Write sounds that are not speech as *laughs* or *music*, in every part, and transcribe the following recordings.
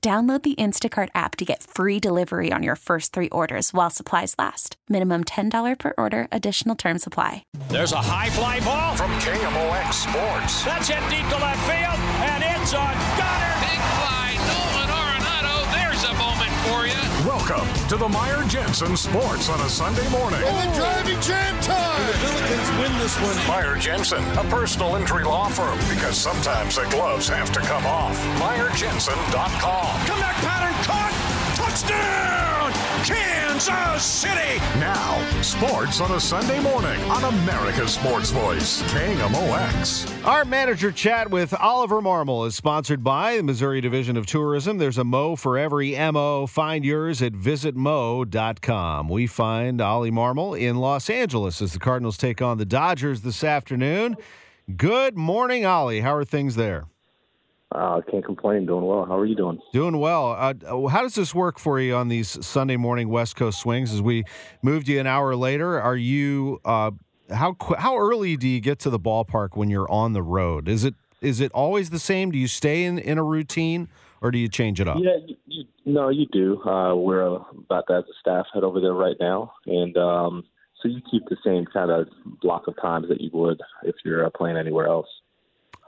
Download the Instacart app to get free delivery on your first three orders while supplies last. Minimum $10 per order, additional term supply. There's a high fly ball from KMOX Sports. That's hit deep to left field, and it's on Goddard. Welcome to the Meyer Jensen Sports on a Sunday morning. And the driving jam time. And the Billikens win this one. Meyer Jensen, a personal injury law firm, because sometimes the gloves have to come off. MeyerJensen.com. Comeback pattern caught. Touchdown, Kansas City. Now, sports on a Sunday morning on America's Sports Voice, KMOX. Our manager chat with Oliver Marmol is sponsored by the Missouri Division of Tourism. There's a Mo for every MO. Find yours at visitmo.com. We find Ollie Marmol in Los Angeles as the Cardinals take on the Dodgers this afternoon. Good morning, Ollie. How are things there? Uh, can't complain. Doing well. How are you doing? Doing well. Uh, how does this work for you on these Sunday morning West Coast swings? As we moved you an hour later, are you uh, how how early do you get to the ballpark when you're on the road? Is it is it always the same? Do you stay in, in a routine or do you change it up? Yeah, you, you, no, you do. Uh, we're about that as a staff head over there right now, and um, so you keep the same kind of block of times that you would if you're uh, playing anywhere else.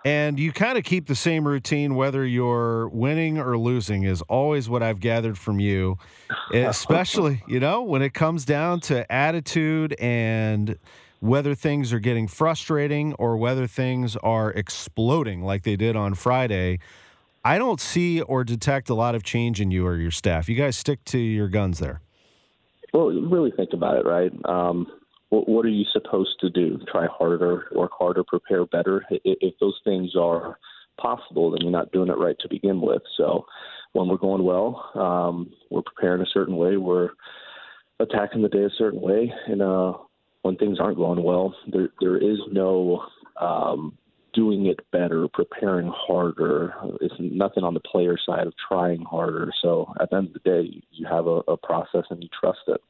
And you kind of keep the same routine whether you're winning or losing, is always what I've gathered from you. *laughs* Especially, you know, when it comes down to attitude and whether things are getting frustrating or whether things are exploding like they did on Friday. I don't see or detect a lot of change in you or your staff. You guys stick to your guns there. Well, really think about it, right? Um, what are you supposed to do? Try harder, work harder, prepare better. If those things are possible, then you're not doing it right to begin with. So when we're going well, um, we're preparing a certain way, we're attacking the day a certain way, and uh, when things aren't going well, there there is no um, doing it better, preparing harder. It's nothing on the player side of trying harder. So at the end of the day, you have a, a process and you trust it.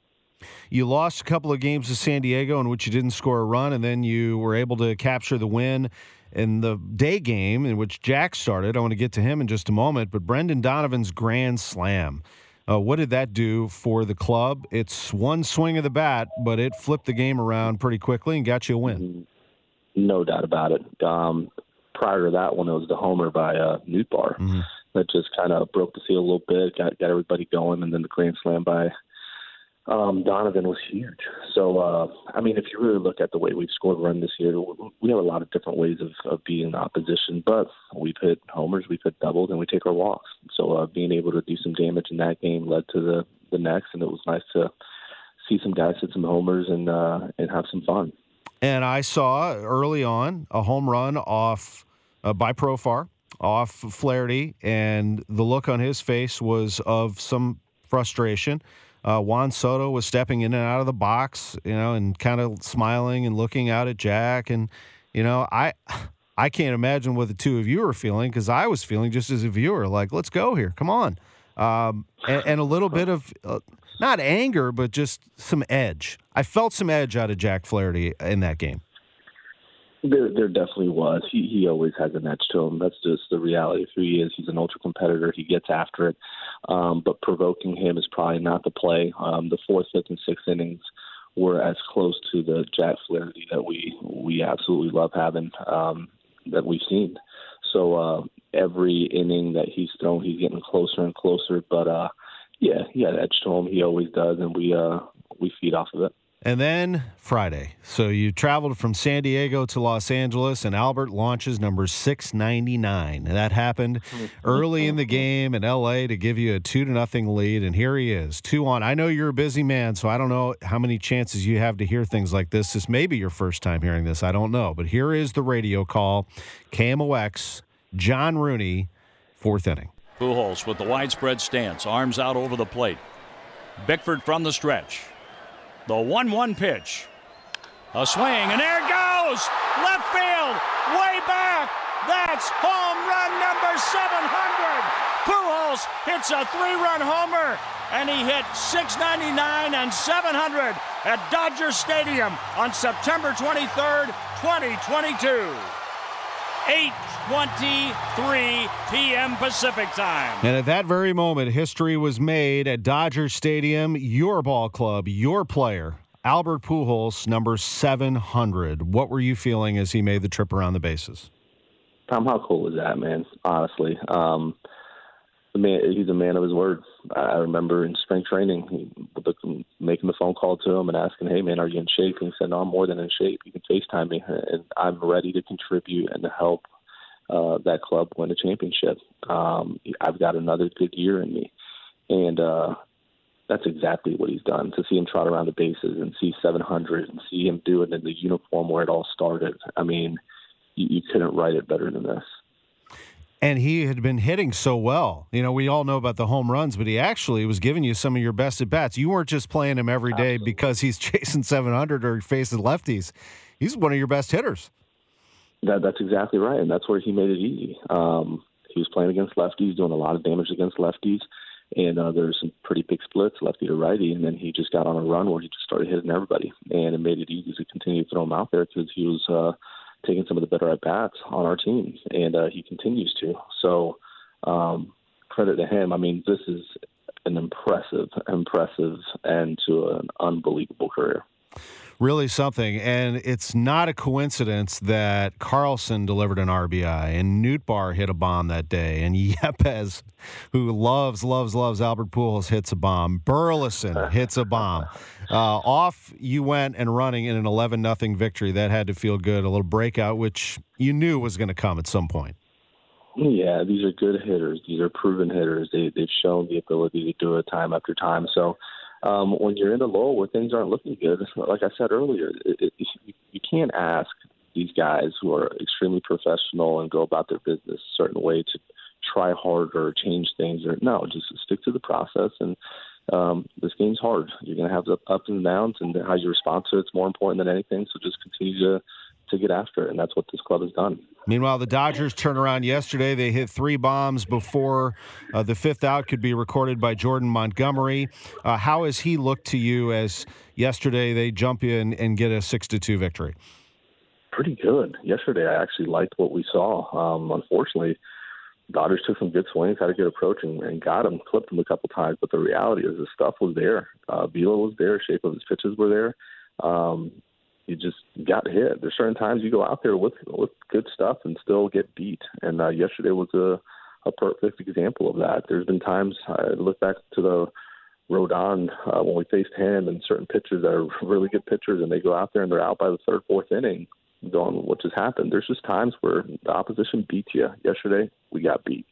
You lost a couple of games to San Diego in which you didn't score a run, and then you were able to capture the win in the day game in which Jack started. I want to get to him in just a moment, but Brendan Donovan's grand slam. Uh, what did that do for the club? It's one swing of the bat, but it flipped the game around pretty quickly and got you a win. No doubt about it. Um, prior to that one, it was the homer by uh, Bar mm-hmm. that just kind of broke the seal a little bit, got got everybody going, and then the grand slam by um, Donovan was huge. So, uh, I mean, if you really look at the way we've scored run this year, we have a lot of different ways of, of being opposition, but we've hit homers, we've hit doubles, and we take our walks. So, uh, being able to do some damage in that game led to the, the next, and it was nice to see some guys hit some homers and, uh, and have some fun. And I saw early on a home run off uh, by Profar, off Flaherty, and the look on his face was of some frustration. Uh, Juan Soto was stepping in and out of the box, you know, and kind of smiling and looking out at Jack. And, you know, I. I can't imagine what the two of you are feeling because I was feeling just as a viewer, like, let's go here, come on, um, and, and, a little bit of uh, not anger, but just some edge. I felt some edge out of Jack Flaherty in that game. There, there definitely was. He he always has an edge to him. That's just the reality of who he is. He's an ultra competitor. He gets after it. Um, but provoking him is probably not the play. Um, the fourth, fifth, and sixth innings were as close to the Jack Flaherty that we we absolutely love having um, that we've seen. So uh, every inning that he's thrown, he's getting closer and closer. But uh, Yeah, he had edge to him. He always does, and we uh, we feed off of it. And then Friday. So you traveled from San Diego to Los Angeles, and Albert launches number 699. And that happened early in the game in LA to give you a two to nothing lead. And here he is, two on. I know you're a busy man, so I don't know how many chances you have to hear things like this. This may be your first time hearing this. I don't know. But here is the radio call KMOX, John Rooney, fourth inning. Pujols with the widespread stance, arms out over the plate. Bickford from the stretch. The 1 1 pitch. A swing, and there it goes! Left field, way back! That's home run number 700! Pujols hits a three run homer, and he hit 699 and 700 at Dodger Stadium on September 23rd, 2022. 8:23 p.m. Pacific time. And at that very moment, history was made at Dodger Stadium. Your ball club, your player, Albert Pujols, number 700. What were you feeling as he made the trip around the bases? Tom, how cool was that, man? Honestly, um, the man, he's a man of his word. I remember in spring training, making the phone call to him and asking, "Hey, man, are you in shape?" And he said, "No, I'm more than in shape. You can FaceTime me, and I'm ready to contribute and to help uh, that club win a championship. Um, I've got another good year in me, and uh, that's exactly what he's done. To see him trot around the bases and see 700 and see him do it in the uniform where it all started. I mean, you, you couldn't write it better than this. And he had been hitting so well. You know, we all know about the home runs, but he actually was giving you some of your best at bats. You weren't just playing him every day Absolutely. because he's *laughs* chasing 700 or facing lefties. He's one of your best hitters. That, that's exactly right, and that's where he made it easy. Um, he was playing against lefties, doing a lot of damage against lefties, and uh, there were some pretty big splits, lefty to righty, and then he just got on a run where he just started hitting everybody, and it made it easy to continue to throw him out there because he was uh, taking some of the better at bats on our team, and uh, he continues to. So um, credit to him. I mean, this is an impressive, impressive end to an unbelievable career really something. And it's not a coincidence that Carlson delivered an RBI and Nootbaar hit a bomb that day, and *laughs* Yepez, who loves, loves, loves Albert Pujols, hits a bomb. Burleson *laughs* hits a bomb. Uh, off you went and running in an 11 nothing victory. That had to feel good. A little breakout, which you knew was going to come at some point. Yeah, these are good hitters. These are proven hitters. They, they've shown the ability to do it time after time. So um, when you're in a lull where things aren't looking good, *laughs* like I said earlier, it, it, you can't ask these guys who are extremely professional and go about their business a certain way to try harder or change things or no, just stick to the process and um, this game's hard. You're going to have the ups and downs, and how you respond to it's more important than anything. So just continue to to get after it, and that's what this club has done. Meanwhile, the Dodgers turn around yesterday. They hit three bombs before uh, the fifth out could be recorded by Jordan Montgomery. Uh, how has he looked to you as yesterday they jump in and get a six to two victory? Pretty good. Yesterday, I actually liked what we saw. Um, unfortunately, Dodgers took some good swings, had a good approach, and, and got him, clipped him a couple times. But the reality is, the stuff was there. Uh, velo was there. Shape of his pitches were there. Um, you just got hit. There's certain times you go out there with with good stuff and still get beat. And uh, yesterday was a a perfect example of that. There's been times I look back to the Rodon uh, when we faced him and certain pitchers that are *laughs* really good pitchers, and they go out there and they're out by the third, fourth inning, going, "What just happened?" There's just times where the opposition beats you. Yesterday, we got beat.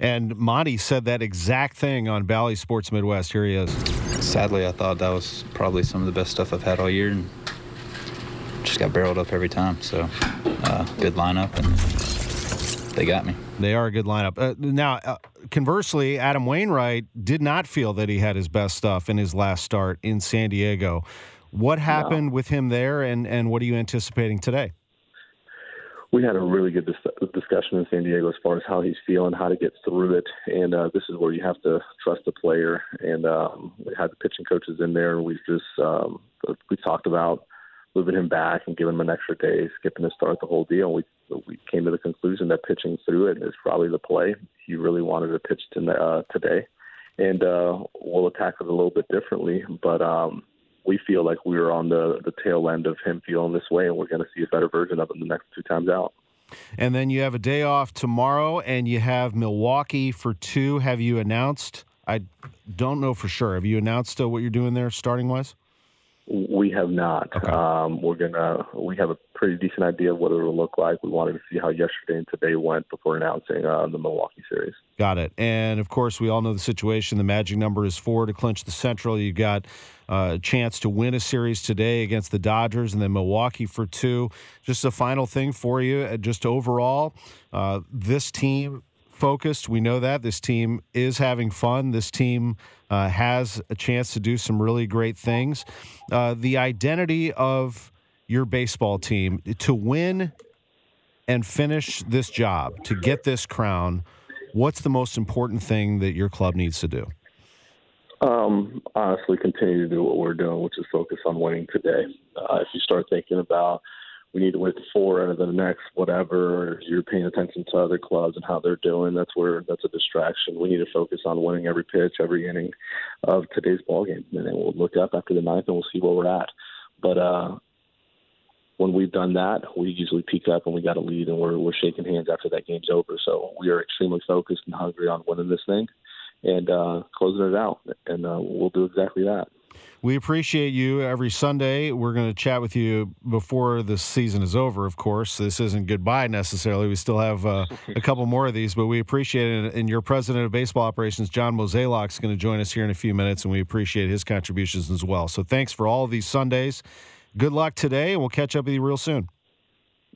And Monty said that exact thing on Bally Sports Midwest. Here he is. Sadly, I thought that was probably some of the best stuff I've had all year, and just got barreled up every time. So, uh, good lineup, and they got me. They are a good lineup. Uh, now, uh, conversely, Adam Wainwright did not feel that he had his best stuff in his last start in San Diego. What happened no. with him there, and, and what are you anticipating today? We had a really good dis- discussion in San Diego as far as how he's feeling, how to get through it, and uh, this is where you have to trust the player. And um, we had the pitching coaches in there, and we just um, we talked about moving him back and giving him an extra day, skipping his start, the whole deal. We we came to the conclusion that pitching through it is probably the play. He really wanted to pitch to, uh, today, and uh, we'll attack it a little bit differently. But um, we feel like we are on the the tail end of him feeling this way, and we're going to see a better version of him the next two times out. And then you have a day off tomorrow, and you have Milwaukee for two. Have you announced I don't know for sure. Have you announced uh, what you're doing there, starting wise? We have not. Okay. Um, we're gonna. We have a pretty decent idea of what it will look like. We wanted to see how yesterday and today went before announcing uh, the Milwaukee series. Got it. And of course, we all know the situation. The magic number is four to clinch the Central. You got uh, a chance to win a series today against the Dodgers, and then Milwaukee for two. Just a final thing for you, uh, just overall, uh, this team focused. We know that this team is having fun. This team uh, has a chance to do some really great things. Uh, the identity of your baseball team to win and finish this job, to get this crown, what's the most important thing that your club needs to do? Um, honestly, continue to do what we're doing, which is focus on winning today. Uh, if you start thinking about we need to win four out of the next whatever, you're paying attention to other clubs and how they're doing, that's where that's a distraction. We need to focus on winning every pitch, every inning of today's ball game, and then we'll look up after the ninth and we'll see where we're at. But uh, when we've done that, we usually peak up and we got a lead, and we're we're shaking hands after that game's over. So we are extremely focused and hungry on winning this thing and uh, closing it out, and uh, we'll do exactly that. We appreciate you every Sunday. We're going to chat with you before the season is over, of course. This isn't goodbye necessarily. We still have uh, a couple more of these, but we appreciate it. And your president of baseball operations, John Mozeliak, is going to join us here in a few minutes, and we appreciate his contributions as well. So thanks for all these Sundays. Good luck today, and we'll catch up with you real soon.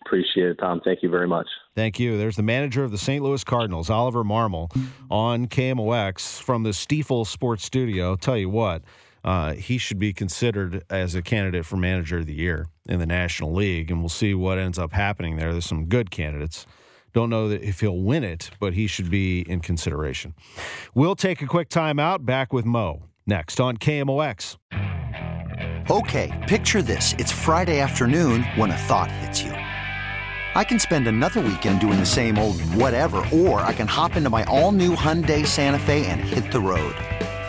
Appreciate it, Tom. Thank you very much. Thank you. There's the manager of the St. Louis Cardinals, Oliver Marmol, on KMOX from the Stifel Sports Studio. Tell you what, uh, he should be considered as a candidate for manager of the year in the National League, and we'll see what ends up happening there. There's some good candidates. Don't know if he'll win it, but he should be in consideration. We'll take a quick timeout. Back with Mo next on KMOX. Okay, picture this. It's Friday afternoon when a thought hits you. I can spend another weekend doing the same old whatever, or I can hop into my all new Hyundai Santa Fe and hit the road.